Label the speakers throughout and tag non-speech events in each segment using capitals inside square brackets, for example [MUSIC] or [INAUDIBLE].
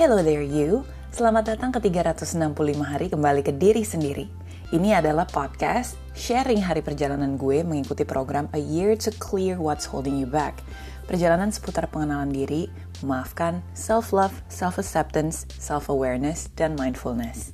Speaker 1: Hello there you, selamat datang ke 365 hari kembali ke diri sendiri. Ini adalah podcast sharing hari perjalanan gue mengikuti program A Year to Clear What's Holding You Back. Perjalanan seputar pengenalan diri, memaafkan, self-love, self-acceptance, self-awareness, dan mindfulness.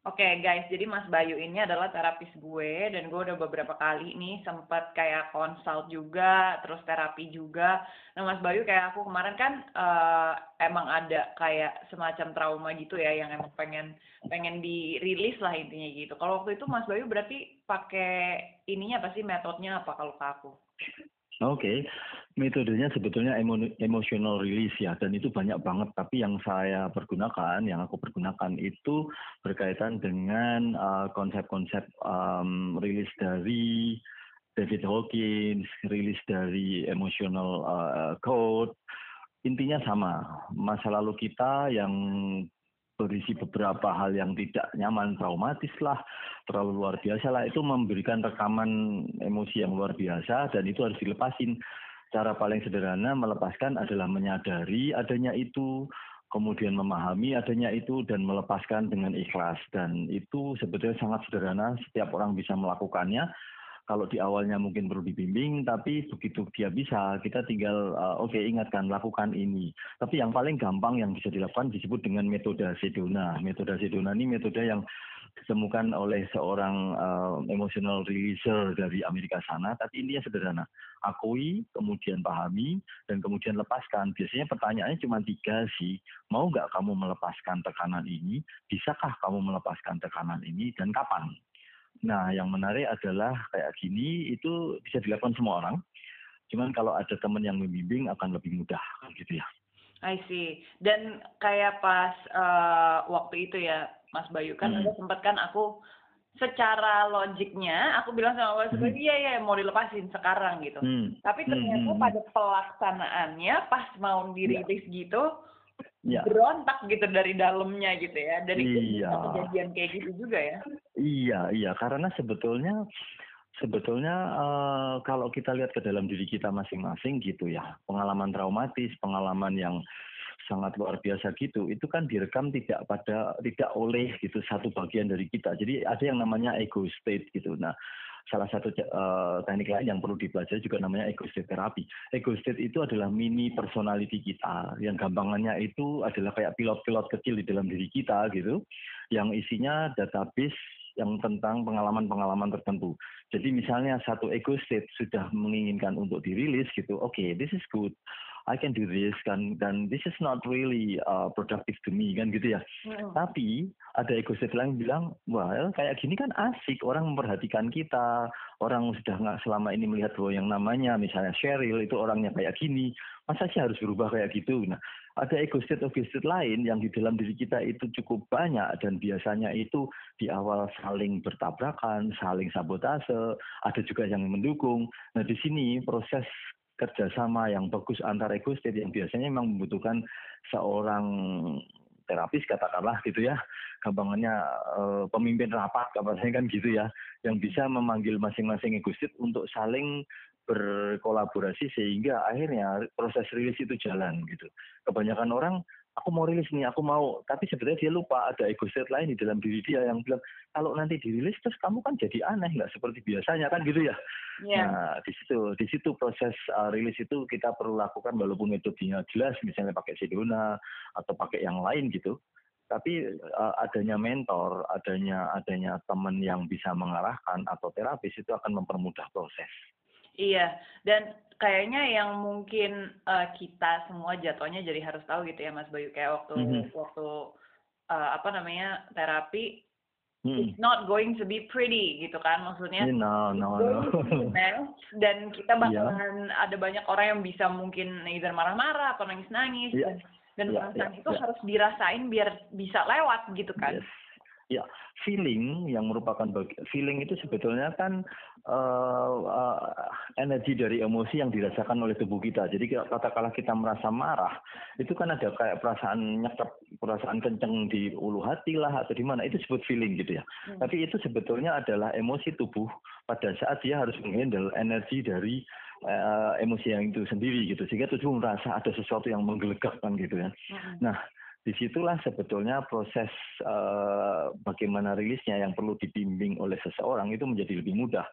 Speaker 1: Oke okay, guys, jadi Mas Bayu ini adalah terapis gue dan gue udah beberapa kali nih sempat kayak konsult juga, terus terapi juga. Nah Mas Bayu kayak aku kemarin kan uh, emang ada kayak semacam trauma gitu ya yang emang pengen pengen dirilis lah intinya gitu. Kalau waktu itu Mas Bayu berarti pakai ininya apa sih metodenya apa kalau ke aku?
Speaker 2: Oke, metodenya sebetulnya emo emotional release ya, dan itu banyak banget. Tapi yang saya pergunakan, yang aku pergunakan itu berkaitan dengan uh, konsep-konsep uh, um, rilis dari David Hawkins, rilis dari emotional uh, code. Intinya sama, masa lalu kita yang berisi beberapa hal yang tidak nyaman, traumatis lah, terlalu luar biasa lah, itu memberikan rekaman emosi yang luar biasa dan itu harus dilepasin. Cara paling sederhana melepaskan adalah menyadari adanya itu, kemudian memahami adanya itu dan melepaskan dengan ikhlas. Dan itu sebetulnya sangat sederhana, setiap orang bisa melakukannya kalau di awalnya mungkin perlu dibimbing, tapi begitu dia bisa, kita tinggal uh, oke okay, ingatkan lakukan ini. Tapi yang paling gampang yang bisa dilakukan disebut dengan metode Sedona. Metode Sedona ini metode yang ditemukan oleh seorang uh, emotional releaser dari Amerika sana, tapi intinya sederhana. Akui, kemudian pahami, dan kemudian lepaskan. Biasanya pertanyaannya cuma tiga sih. Mau nggak kamu melepaskan tekanan ini? Bisakah kamu melepaskan tekanan ini? Dan kapan? Nah, yang menarik adalah kayak gini itu bisa dilakukan semua orang. Cuman kalau ada teman yang membimbing akan lebih mudah gitu ya.
Speaker 1: I see. Dan kayak pas uh, waktu itu ya, Mas Bayu kan hmm. ada sempat kan aku secara logiknya aku bilang sama Mas Bayu, hmm. iya iya mau dilepasin sekarang gitu. Hmm. Tapi ternyata hmm. pada pelaksanaannya pas mau dirilis ya. gitu ya. berontak gitu dari dalamnya gitu ya dari iya. kejadian kayak gitu juga ya
Speaker 2: iya iya karena sebetulnya sebetulnya uh, kalau kita lihat ke dalam diri kita masing-masing gitu ya pengalaman traumatis pengalaman yang sangat luar biasa gitu itu kan direkam tidak pada tidak oleh gitu satu bagian dari kita jadi ada yang namanya ego state gitu nah salah satu uh, teknik lain yang perlu dipelajari juga namanya ego state therapy. Ego state itu adalah mini personality kita. Yang gampangannya itu adalah kayak pilot-pilot kecil di dalam diri kita gitu, yang isinya database yang tentang pengalaman-pengalaman tertentu. Jadi misalnya satu ego state sudah menginginkan untuk dirilis gitu, oke, okay, this is good. I can do this kan dan this is not really uh, productive to me kan gitu ya. Mm. Tapi ada ego state lain bilang, well kayak gini kan asik orang memperhatikan kita, orang sudah nggak selama ini melihat bahwa yang namanya misalnya Cheryl itu orangnya kayak gini, masa sih harus berubah kayak gitu. Nah ada ego state ego state lain yang di dalam diri kita itu cukup banyak dan biasanya itu di awal saling bertabrakan, saling sabotase, ada juga yang mendukung. Nah di sini proses kerjasama yang bagus antar ego state yang biasanya memang membutuhkan seorang terapis katakanlah gitu ya. Gampangannya e, pemimpin rapat gampangannya kan gitu ya. Yang bisa memanggil masing-masing ego state untuk saling berkolaborasi sehingga akhirnya proses rilis itu jalan gitu. Kebanyakan orang aku mau rilis nih, aku mau. Tapi sebenarnya dia lupa ada ego state lain di dalam diri dia yang bilang, kalau nanti dirilis terus kamu kan jadi aneh, nggak seperti biasanya kan gitu ya. Yeah. Nah di situ, di situ proses uh, rilis itu kita perlu lakukan walaupun metodenya jelas, misalnya pakai Sedona atau pakai yang lain gitu. Tapi uh, adanya mentor, adanya adanya teman yang bisa mengarahkan atau terapis itu akan mempermudah proses.
Speaker 1: Iya, dan kayaknya yang mungkin uh, kita semua jatuhnya jadi harus tahu gitu ya Mas Bayu kayak waktu mm -hmm. waktu uh, apa namanya terapi Hmm. It's not going to be pretty gitu kan maksudnya.
Speaker 2: No, no, no. [LAUGHS]
Speaker 1: dan kita iya. bakalan yeah. ada banyak orang yang bisa mungkin either marah-marah atau nangis-nangis yeah. dan dan yeah, perasaan yeah, itu yeah. harus dirasain biar bisa lewat gitu kan. Yes.
Speaker 2: Ya, feeling yang merupakan bagi, feeling itu sebetulnya kan uh, uh, energi dari emosi yang dirasakan oleh tubuh kita. Jadi katakanlah kita merasa marah, itu kan ada kayak perasaan nyekap, perasaan kenceng di ulu hati lah atau di mana itu disebut feeling gitu ya. Hmm. Tapi itu sebetulnya adalah emosi tubuh pada saat dia harus menghandle energi dari uh, emosi yang itu sendiri gitu sehingga tubuh merasa ada sesuatu yang menggelegakkan gitu ya. Mm-hmm. Nah di situlah sebetulnya proses uh, bagaimana rilisnya yang perlu dibimbing oleh seseorang itu menjadi lebih mudah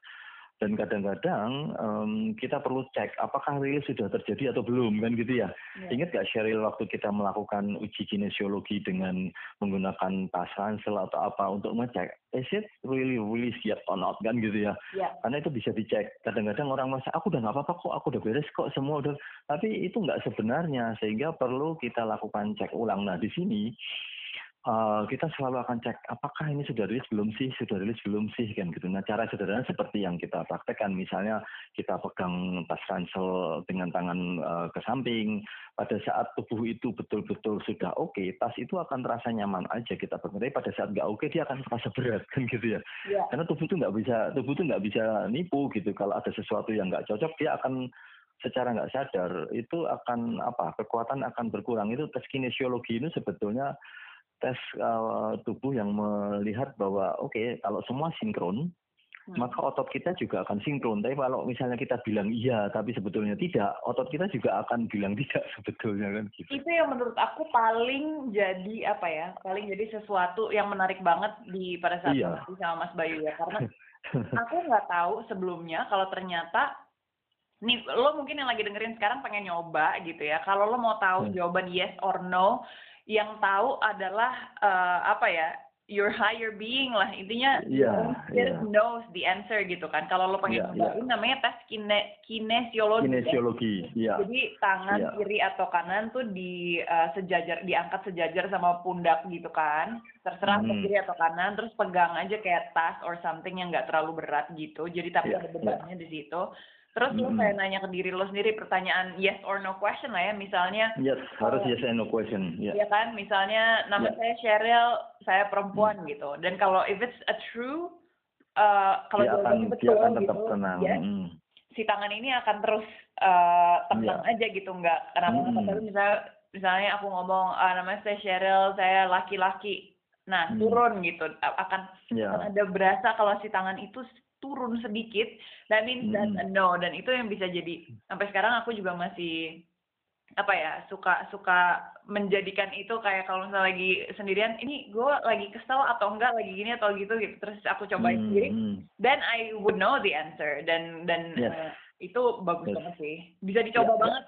Speaker 2: dan kadang-kadang um, kita perlu cek apakah rilis sudah terjadi atau belum kan gitu ya. Yeah. Ingat gak Sheryl waktu kita melakukan uji kinesiologi dengan menggunakan tas ransel atau apa untuk ngecek is it really really yet or not kan gitu ya. Yeah. Karena itu bisa dicek. Kadang-kadang orang merasa aku udah nggak apa-apa kok, aku udah beres kok semua udah. Tapi itu nggak sebenarnya sehingga perlu kita lakukan cek ulang. Nah di sini uh, kita selalu akan cek apakah ini sudah rilis belum sih, sudah rilis belum sih kan gitu. Nah cara sederhana seperti yang kita praktekkan, misalnya kita pegang tas ransel dengan tangan uh, ke samping, pada saat tubuh itu betul-betul sudah oke, okay, tas itu akan terasa nyaman aja kita pegang. Pada saat nggak oke okay, dia akan terasa berat kan gitu ya. ya. Karena tubuh itu nggak bisa, tubuh itu nggak bisa nipu gitu. Kalau ada sesuatu yang nggak cocok dia akan secara nggak sadar itu akan apa kekuatan akan berkurang itu tes kinesiologi ini sebetulnya tes uh, tubuh yang melihat bahwa oke okay, kalau semua sinkron hmm. maka otot kita juga akan sinkron. Tapi kalau misalnya kita bilang iya, tapi sebetulnya tidak, otot kita juga akan bilang [LAUGHS] tidak sebetulnya kan gitu.
Speaker 1: Itu yang menurut aku paling jadi apa ya, paling jadi sesuatu yang menarik banget di pada saat iya. sama Mas Bayu ya, karena [LAUGHS] aku nggak tahu sebelumnya kalau ternyata nih lo mungkin yang lagi dengerin sekarang pengen nyoba gitu ya. Kalau lo mau tahu hmm. jawaban yes or no, yang tahu adalah uh, apa ya your higher being lah intinya yeah, yeah. knows the answer gitu kan kalau lo pengen yeah, yeah. namanya tes kine kinesiologi
Speaker 2: kinesiologi ya.
Speaker 1: Yeah. jadi tangan yeah. kiri atau kanan tuh di uh, sejajar diangkat sejajar sama pundak gitu kan terserah hmm. kiri atau kanan terus pegang aja kayak tas or something yang nggak terlalu berat gitu jadi tapi yeah, ada bebannya yeah. di situ Terus hmm. lu kayak nanya ke diri lo sendiri pertanyaan yes or no question lah ya, misalnya.
Speaker 2: Yes, harus yes and no question.
Speaker 1: Yeah. Iya kan, misalnya nama yeah. saya Cheryl, saya perempuan hmm. gitu. Dan kalau if it's a true, uh, kalau
Speaker 2: dia akan, betul dia akan tetap gitu, tenang. Ya,
Speaker 1: hmm. si tangan ini akan terus uh, tenang yeah. aja gitu, nggak kenapa hmm. tapi misalnya misalnya aku ngomong uh, namanya saya Cheryl, saya laki-laki. Nah, hmm. turun gitu akan, yeah. akan ada berasa kalau si tangan itu turun sedikit, that means that's a no. Dan itu yang bisa jadi sampai sekarang aku juga masih apa ya suka suka menjadikan itu kayak kalau misalnya lagi sendirian ini gue lagi kesel atau enggak lagi gini atau gitu gitu terus aku cobain hmm. sendiri then I would know the answer dan dan yes. uh, itu bagus yes. banget sih bisa dicoba yeah. banget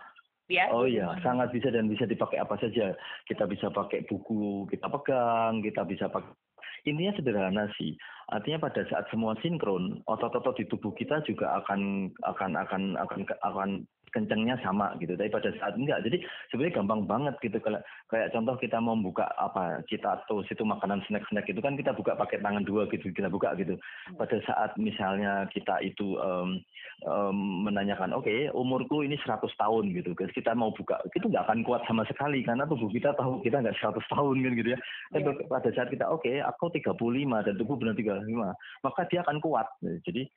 Speaker 1: ya
Speaker 2: oh iya sangat bisa dan bisa dipakai apa saja kita bisa pakai buku kita pegang kita bisa pakai intinya sederhana sih. Artinya pada saat semua sinkron, otot-otot di tubuh kita juga akan akan akan akan akan kencengnya sama gitu. Tapi pada saat enggak, jadi sebenarnya gampang banget gitu. Kalau kayak contoh kita mau buka apa kita tuh situ makanan snack-snack itu kan kita buka pakai tangan dua gitu, kita buka gitu. Pada saat misalnya kita itu um, um, menanyakan, oke okay, umurku ini 100 tahun gitu, guys kita mau buka, itu nggak akan kuat sama sekali karena tubuh kita tahu kita nggak 100 tahun kan gitu ya. Dan yeah. pada saat kita oke, okay, aku 35 dan tubuh benar 35, maka dia akan kuat. Jadi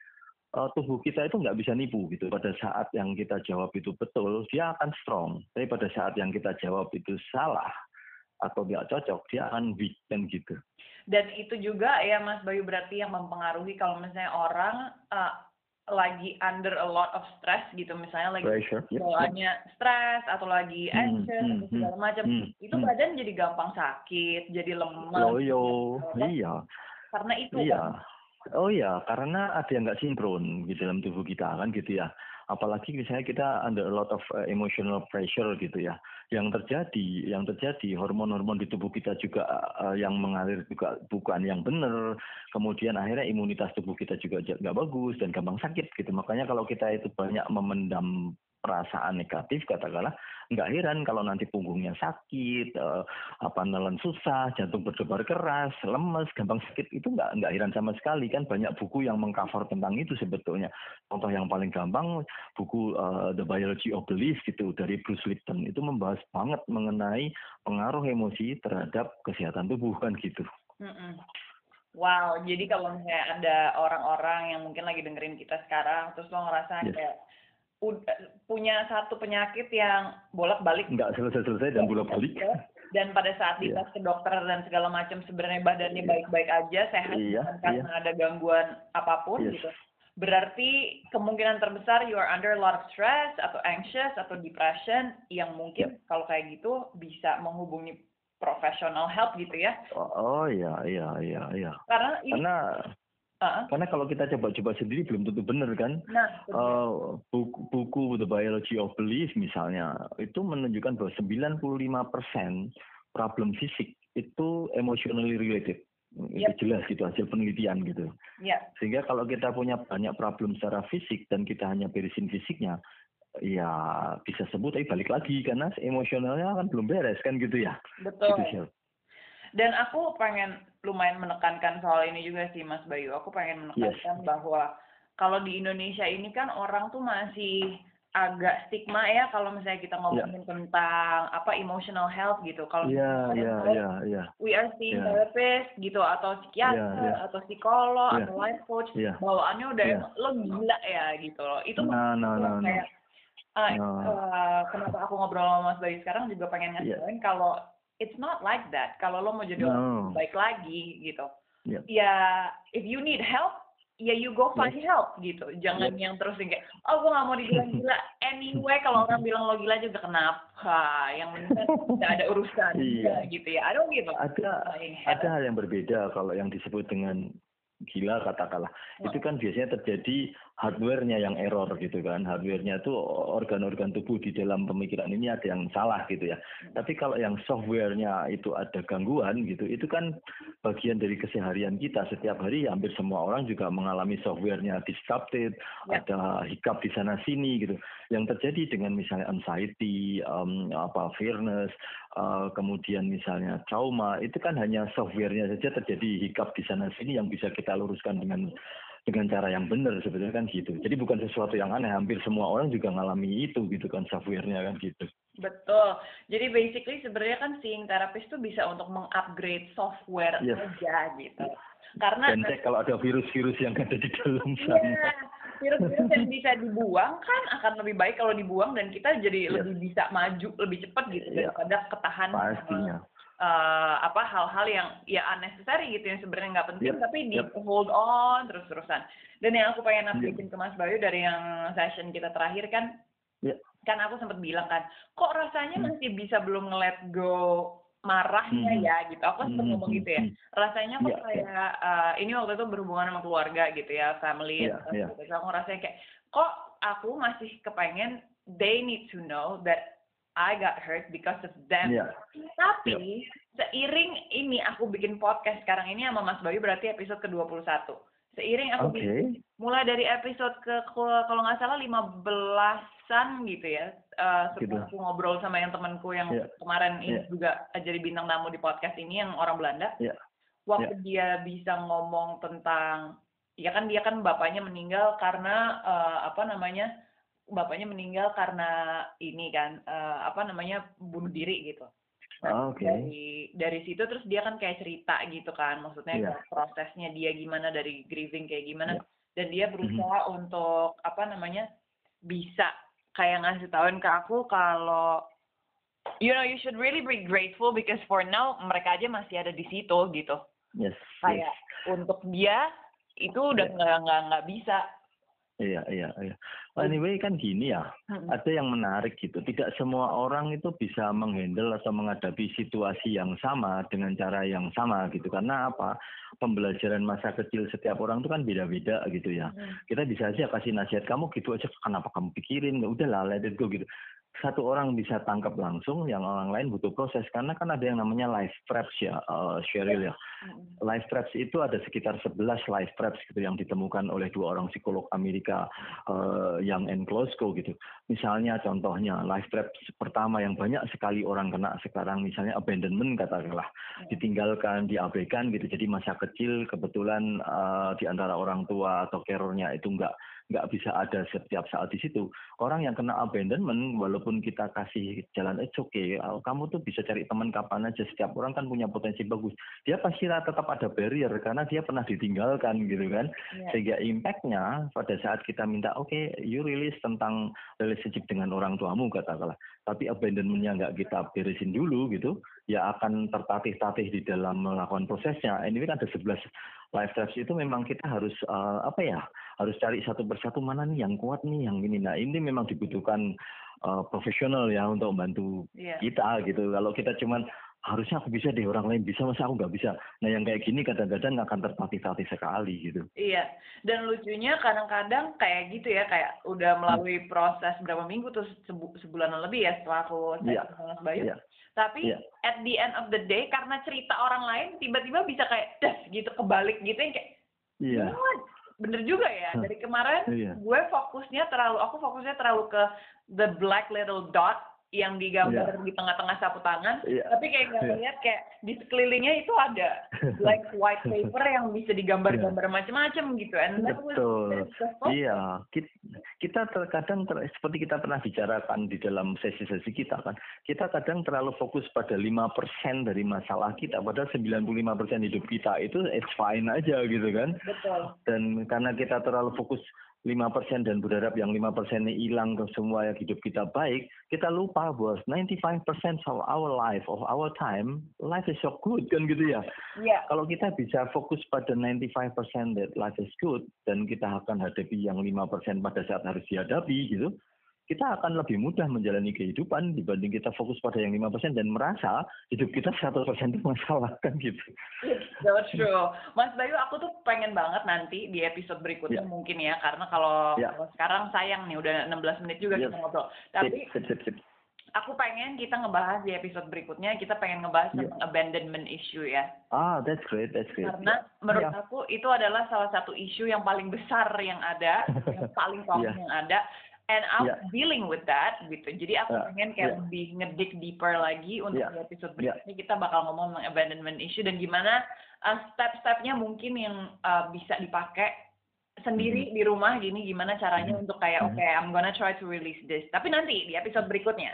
Speaker 2: uh, tubuh kita itu nggak bisa nipu gitu. Pada saat yang kita jawab itu betul, dia akan strong. Tapi pada saat yang kita jawab itu salah atau nggak cocok, dia akan weak dan gitu.
Speaker 1: Dan itu juga ya Mas Bayu berarti yang mempengaruhi kalau misalnya orang uh, lagi under a lot of stress gitu misalnya lagi
Speaker 2: Pressure,
Speaker 1: bawaannya yep. stress atau lagi hmm, anxious hmm, atau segala hmm, macam hmm, itu hmm. badan jadi gampang sakit jadi lemah
Speaker 2: loyo iya
Speaker 1: karena itu
Speaker 2: iya kan? Oh iya, karena ada yang nggak sinkron di dalam tubuh kita kan gitu ya. Apalagi misalnya kita under a lot of uh, emotional pressure gitu ya. Yang terjadi, yang terjadi hormon-hormon di tubuh kita juga uh, yang mengalir juga bukan yang benar. Kemudian akhirnya imunitas tubuh kita juga nggak bagus dan gampang sakit gitu. Makanya kalau kita itu banyak memendam perasaan negatif katakanlah nggak heran kalau nanti punggungnya sakit uh, apa nelen susah jantung berdebar keras lemes gampang sakit itu nggak nggak heran sama sekali kan banyak buku yang mengcover tentang itu sebetulnya contoh yang paling gampang buku uh, The Biology of Belief gitu dari Bruce Lipton itu membahas banget mengenai pengaruh emosi terhadap kesehatan tubuh kan gitu.
Speaker 1: Wow, jadi kalau misalnya ada orang-orang yang mungkin lagi dengerin kita sekarang, terus lo ngerasa yes. kayak punya satu penyakit yang bolak-balik
Speaker 2: nggak selesai-selesai dan bolak-balik
Speaker 1: dan pada saat iya. dites yeah. ke dokter dan segala macam sebenarnya badannya baik-baik aja sehat
Speaker 2: yeah,
Speaker 1: karena yeah. ada gangguan apa pun yes. gitu berarti kemungkinan terbesar you are under a lot of stress atau anxious atau depression yang mungkin kalau kayak gitu bisa menghubungi professional help gitu ya.
Speaker 2: Oh, oh iya iya iya iya.
Speaker 1: Karena ini
Speaker 2: Karena
Speaker 1: Heeh.
Speaker 2: karena kalau kita coba-coba sendiri belum tentu benar kan.
Speaker 1: Nah.
Speaker 2: Eh, buku, buku The Biology of Belief misalnya itu menunjukkan bahwa 95% problem fisik itu emotionally related.
Speaker 1: Yep.
Speaker 2: Itu jelas gitu hasil penelitian gitu.
Speaker 1: ya,
Speaker 2: Sehingga kalau kita punya banyak problem secara fisik dan kita hanya beresin fisiknya, ya bisa sembuh tapi balik lagi karena emosionalnya kan belum beres kan gitu ya.
Speaker 1: betul.
Speaker 2: Gitu.
Speaker 1: Dan aku pengen lumayan menekankan soal ini juga sih Mas Bayu. Aku pengen menekankan bahwa kalau di Indonesia ini kan orang tuh masih agak stigma ya kalau misalnya kita ngomongin tentang apa emotional health gitu. Kalau
Speaker 2: Iya
Speaker 1: misalnya
Speaker 2: iya
Speaker 1: kita
Speaker 2: iya iya.
Speaker 1: we are seeing
Speaker 2: Iya.
Speaker 1: therapist gitu atau psikiater
Speaker 2: Iya, iya.
Speaker 1: atau psikolog
Speaker 2: Iya.
Speaker 1: atau life coach
Speaker 2: Iya.
Speaker 1: bawaannya udah
Speaker 2: Iya.
Speaker 1: emang, lo gila ya gitu loh. Itu
Speaker 2: Nah, nah, nah, nah.
Speaker 1: kayak uh,
Speaker 2: Nah.
Speaker 1: uh, kenapa aku ngobrol sama Mas Bayu sekarang juga pengen ngasih
Speaker 2: Iya.
Speaker 1: tauin kalau it's not like that. Kalau lo mau jadi orang
Speaker 2: No.
Speaker 1: baik lagi gitu.
Speaker 2: Iya.
Speaker 1: Ya if you need help, ya you go find help gitu. Jangan yang terus yang kayak, oh gue gak mau dibilang gila. [LAUGHS] Anyway, kalau orang bilang lo gila juga kenapa? Yang penting kan tidak ada urusan
Speaker 2: Iya.
Speaker 1: gitu ya. I don't give a
Speaker 2: Ada ada hal yang berbeda kalau yang disebut dengan gila katakanlah. Itu kan biasanya terjadi hardware-nya yang error gitu kan. Hardware-nya itu organ-organ tubuh di dalam pemikiran ini ada yang salah gitu ya. Tapi kalau yang software-nya itu ada gangguan gitu itu kan bagian dari keseharian kita. Setiap hari hampir semua orang juga mengalami software-nya disrupted
Speaker 1: Ya.
Speaker 2: ada hiccup di sana sini gitu. Yang terjadi dengan misalnya anxiety um, apa fearness uh, kemudian misalnya trauma itu kan hanya softwarenya saja terjadi hiccup di sana sini yang bisa kita luruskan dengan dengan cara yang benar sebetulnya kan gitu jadi bukan sesuatu yang aneh hampir semua orang juga ngalami itu gitu kan softwarenya kan gitu
Speaker 1: Betul. Jadi basically sebenarnya kan seeing therapist tuh bisa untuk mengupgrade software
Speaker 2: Yes.
Speaker 1: aja gitu. Karena
Speaker 2: dan cek kalau ada virus-virus yang ada di dalam
Speaker 1: Iya,
Speaker 2: sana
Speaker 1: virus-virus yang bisa dibuang kan akan lebih baik kalau dibuang dan kita jadi
Speaker 2: Yes.
Speaker 1: lebih bisa maju lebih cepat gitu
Speaker 2: Iya.
Speaker 1: daripada ketahan
Speaker 2: pastinya
Speaker 1: eh, apa hal-hal yang ya unnecessary gitu yang sebenarnya nggak penting
Speaker 2: Yep,
Speaker 1: tapi di
Speaker 2: yep.
Speaker 1: hold on terus-terusan. Dan yang aku pengen
Speaker 2: Yep.
Speaker 1: updatein ke Mas Bayu dari yang session kita terakhir kan
Speaker 2: Yep.
Speaker 1: kan aku sempat bilang kan kok rasanya
Speaker 2: Hmm.
Speaker 1: masih bisa belum nge-let go marahnya
Speaker 2: Hmm.
Speaker 1: ya gitu. Aku sempat
Speaker 2: Hmm,
Speaker 1: ngomong
Speaker 2: hmm,
Speaker 1: gitu ya.
Speaker 2: hmm.
Speaker 1: Rasanya kok
Speaker 2: Iya, iya.
Speaker 1: kayak eh, ini waktu itu berhubungan sama keluarga gitu ya, family
Speaker 2: Iya,
Speaker 1: terus
Speaker 2: iya.
Speaker 1: gitu. Aku rasanya kayak kok aku masih kepengen they need to know that I got hurt because of them.
Speaker 2: Iya.
Speaker 1: Tapi seiring ini aku bikin podcast sekarang ini sama Mas Bayu berarti episode ke-21. Seiring aku
Speaker 2: Oke.
Speaker 1: bikin mulai dari episode ke ke- kalau nggak salah 15-an gitu ya. eh, setelah
Speaker 2: Gitu.
Speaker 1: aku ngobrol sama yang temanku yang
Speaker 2: Iya.
Speaker 1: kemarin ini
Speaker 2: Iya.
Speaker 1: juga jadi bintang tamu di podcast ini yang orang Belanda.
Speaker 2: Iya.
Speaker 1: Waktu dia bisa ngomong tentang ya kan dia kan bapaknya meninggal karena eh, apa namanya? Bapaknya meninggal karena ini kan eh, apa namanya bunuh diri gitu. Nah,
Speaker 2: Oke.
Speaker 1: dari dari situ terus dia kan kayak cerita gitu kan, maksudnya kayak prosesnya dia gimana dari grieving kayak gimana,
Speaker 2: Iya.
Speaker 1: dan dia berusaha untuk apa namanya bisa kayak ngasih tauin ke aku kalau you know you should really be grateful because for now mereka aja masih ada di situ gitu,
Speaker 2: yes, yes.
Speaker 1: kayak untuk dia itu udah
Speaker 2: Iya.
Speaker 1: nggak nggak nggak bisa.
Speaker 2: Iya, iya, iya. Anyway kan gini ya,
Speaker 1: Mm-mm.
Speaker 2: ada yang menarik gitu. Tidak semua orang itu bisa menghandle atau menghadapi situasi yang sama dengan cara yang sama gitu. Karena apa? Pembelajaran masa kecil setiap orang itu kan beda-beda gitu ya.
Speaker 1: Hmm.
Speaker 2: Kita bisa aja kasih nasihat kamu gitu aja, kenapa kamu pikirin? Ya udahlah, let it go gitu. Satu orang bisa tangkap langsung, yang orang lain butuh proses. Karena kan ada yang namanya life traps ya, eh, Cheryl ya. Life traps itu ada sekitar 11 life traps gitu yang ditemukan oleh dua orang psikolog Amerika eh, yang and Glasgow gitu. Misalnya contohnya life traps pertama yang banyak sekali orang kena sekarang misalnya abandonment katakanlah ditinggalkan, diabaikan gitu. Jadi masa kecil kebetulan eh, di antara orang tua atau carernya itu nggak nggak bisa ada setiap saat di situ. Orang yang kena abandonment walaupun kita kasih jalan it's okay, kamu tuh bisa cari teman kapan aja. Setiap orang kan punya potensi bagus dia pasti tetap ada barrier karena dia pernah ditinggalkan gitu kan
Speaker 1: Iya.
Speaker 2: sehingga impactnya pada saat kita minta oke you release tentang relationship dengan orang tuamu katakanlah tapi abandonmentnya nggak kita beresin dulu gitu ya akan tertatih-tatih di dalam melakukan prosesnya ini kan ada 11 live steps itu memang kita harus uh, apa ya harus cari satu persatu mana nih yang kuat nih yang ini nah ini memang dibutuhkan uh, profesional ya untuk membantu yeah. kita gitu kalau kita cuman harusnya aku bisa deh orang lain bisa masa aku nggak bisa nah yang kayak gini kadang-kadang akan tertatih-tatih sekali gitu
Speaker 1: iya dan lucunya kadang-kadang kayak gitu ya kayak udah melalui proses berapa minggu tuh sebu sebulan lebih ya setelah aku yeah. sama Mas Bayu yeah. tapi yeah. at the end of the day karena cerita orang lain tiba-tiba bisa kayak das gitu kebalik gitu yang kayak
Speaker 2: iya yeah.
Speaker 1: bener juga ya dari kemarin yeah. gue fokusnya terlalu aku fokusnya terlalu ke the black little dot yang digambar yeah. di tengah-tengah sapu tangan, yeah. tapi kayak nggak yeah. lihat kayak di sekelilingnya itu ada [LAUGHS] like white paper yang bisa digambar-gambar yeah. macam-macam gitu. And
Speaker 2: Betul. Iya, kita, kita terkadang ter, seperti kita pernah bicarakan di dalam sesi-sesi kita kan, kita kadang terlalu fokus pada lima persen dari masalah kita, padahal 95% hidup kita itu it's fine aja gitu kan.
Speaker 1: Betul.
Speaker 2: Dan karena kita terlalu fokus lima persen dan berharap yang lima persen ini hilang ke semua yang hidup kita baik, kita lupa bos, 95% of our life, of our time, life is so good kan gitu ya.
Speaker 1: Yeah.
Speaker 2: Kalau kita bisa fokus pada 95% that life is good dan kita akan hadapi yang lima persen pada saat harus dihadapi gitu, kita akan lebih mudah menjalani kehidupan dibanding kita fokus pada yang lima persen dan merasa hidup kita 100% itu [LAUGHS] masalah kan gitu.
Speaker 1: That's true. Mas Bayu, aku tuh pengen banget nanti di episode berikutnya yeah. mungkin ya, karena kalau, yeah. sekarang sayang nih udah 16 menit juga yes. kita ngobrol. Tapi sip, sip, sip. aku pengen kita ngebahas di episode berikutnya, kita pengen ngebahas yeah. tentang abandonment issue ya.
Speaker 2: Ah, that's great, that's great.
Speaker 1: Karena yeah. menurut yeah. aku itu adalah salah satu isu yang paling besar yang ada, [LAUGHS] yang paling common yeah. yang ada and I'm yeah. dealing with that gitu. Jadi aku yeah. pengen kayak yeah. lebih ngedik deeper lagi untuk yeah. di episode berikutnya yeah. kita bakal ngomong tentang abandonment issue dan gimana uh, step-stepnya mungkin yang uh, bisa dipakai sendiri mm-hmm. di rumah gini gimana caranya mm-hmm. untuk kayak mm-hmm. oke okay, I'm gonna try to release this. Tapi nanti di episode berikutnya.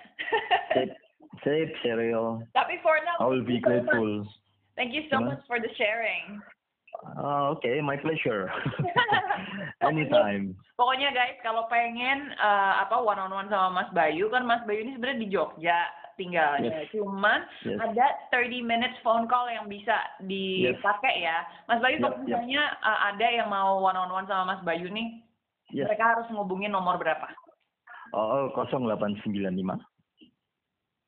Speaker 2: Safe, serial.
Speaker 1: Tapi for now,
Speaker 2: I will be grateful.
Speaker 1: Thank you so much for the sharing.
Speaker 2: Uh, Oke, okay, my pleasure. [LAUGHS] [LAUGHS] Anytime.
Speaker 1: Pokoknya guys, kalau pengen uh, apa one on one sama Mas Bayu kan Mas Bayu ini sebenarnya di Jogja tinggalnya. Yes. Cuman yes. ada 30 minutes phone call yang bisa dipakai yes. ya. Mas Bayu kalau misalnya yep. Uh, ada yang mau one on one sama Mas Bayu nih, yes. mereka harus ngubungin nomor berapa?
Speaker 2: Oh, 0895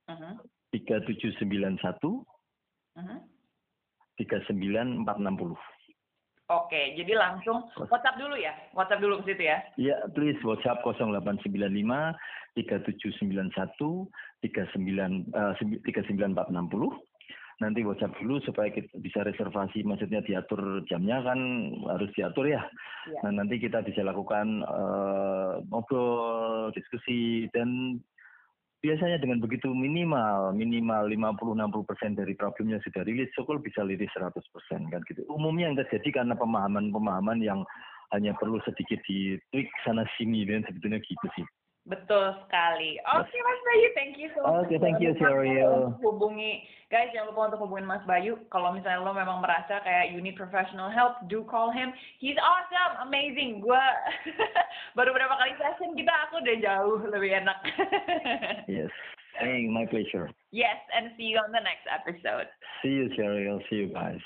Speaker 2: uh -huh. 3791 uh -huh. 39460.
Speaker 1: Oke, jadi langsung WhatsApp dulu ya? WhatsApp dulu ke situ ya?
Speaker 2: Iya, please WhatsApp 0895 3791 39 uh, 39460. Nanti WhatsApp dulu supaya kita bisa reservasi, maksudnya diatur jamnya kan harus diatur ya. ya. Nah, nanti kita bisa lakukan uh, ngobrol, diskusi dan biasanya dengan begitu minimal minimal 50-60 persen dari problemnya sudah rilis, Sokol bisa liris 100 persen kan gitu. Umumnya yang terjadi karena pemahaman-pemahaman yang hanya perlu sedikit di tweak sana sini dan sebetulnya gitu sih.
Speaker 1: Betul sekali. Oke okay, Mas Bayu, thank you so much.
Speaker 2: Oke, okay, thank you Sheryl.
Speaker 1: Hubungi, guys jangan lupa untuk hubungin Mas Bayu. Kalau misalnya lo memang merasa kayak you need professional help, do call him. He's awesome, amazing. Gua [LAUGHS] baru berapa kali session kita, aku udah jauh lebih enak. [LAUGHS]
Speaker 2: yes. Hey, my pleasure.
Speaker 1: Yes, and see you on the next episode.
Speaker 2: See you, Sheryl. See you guys.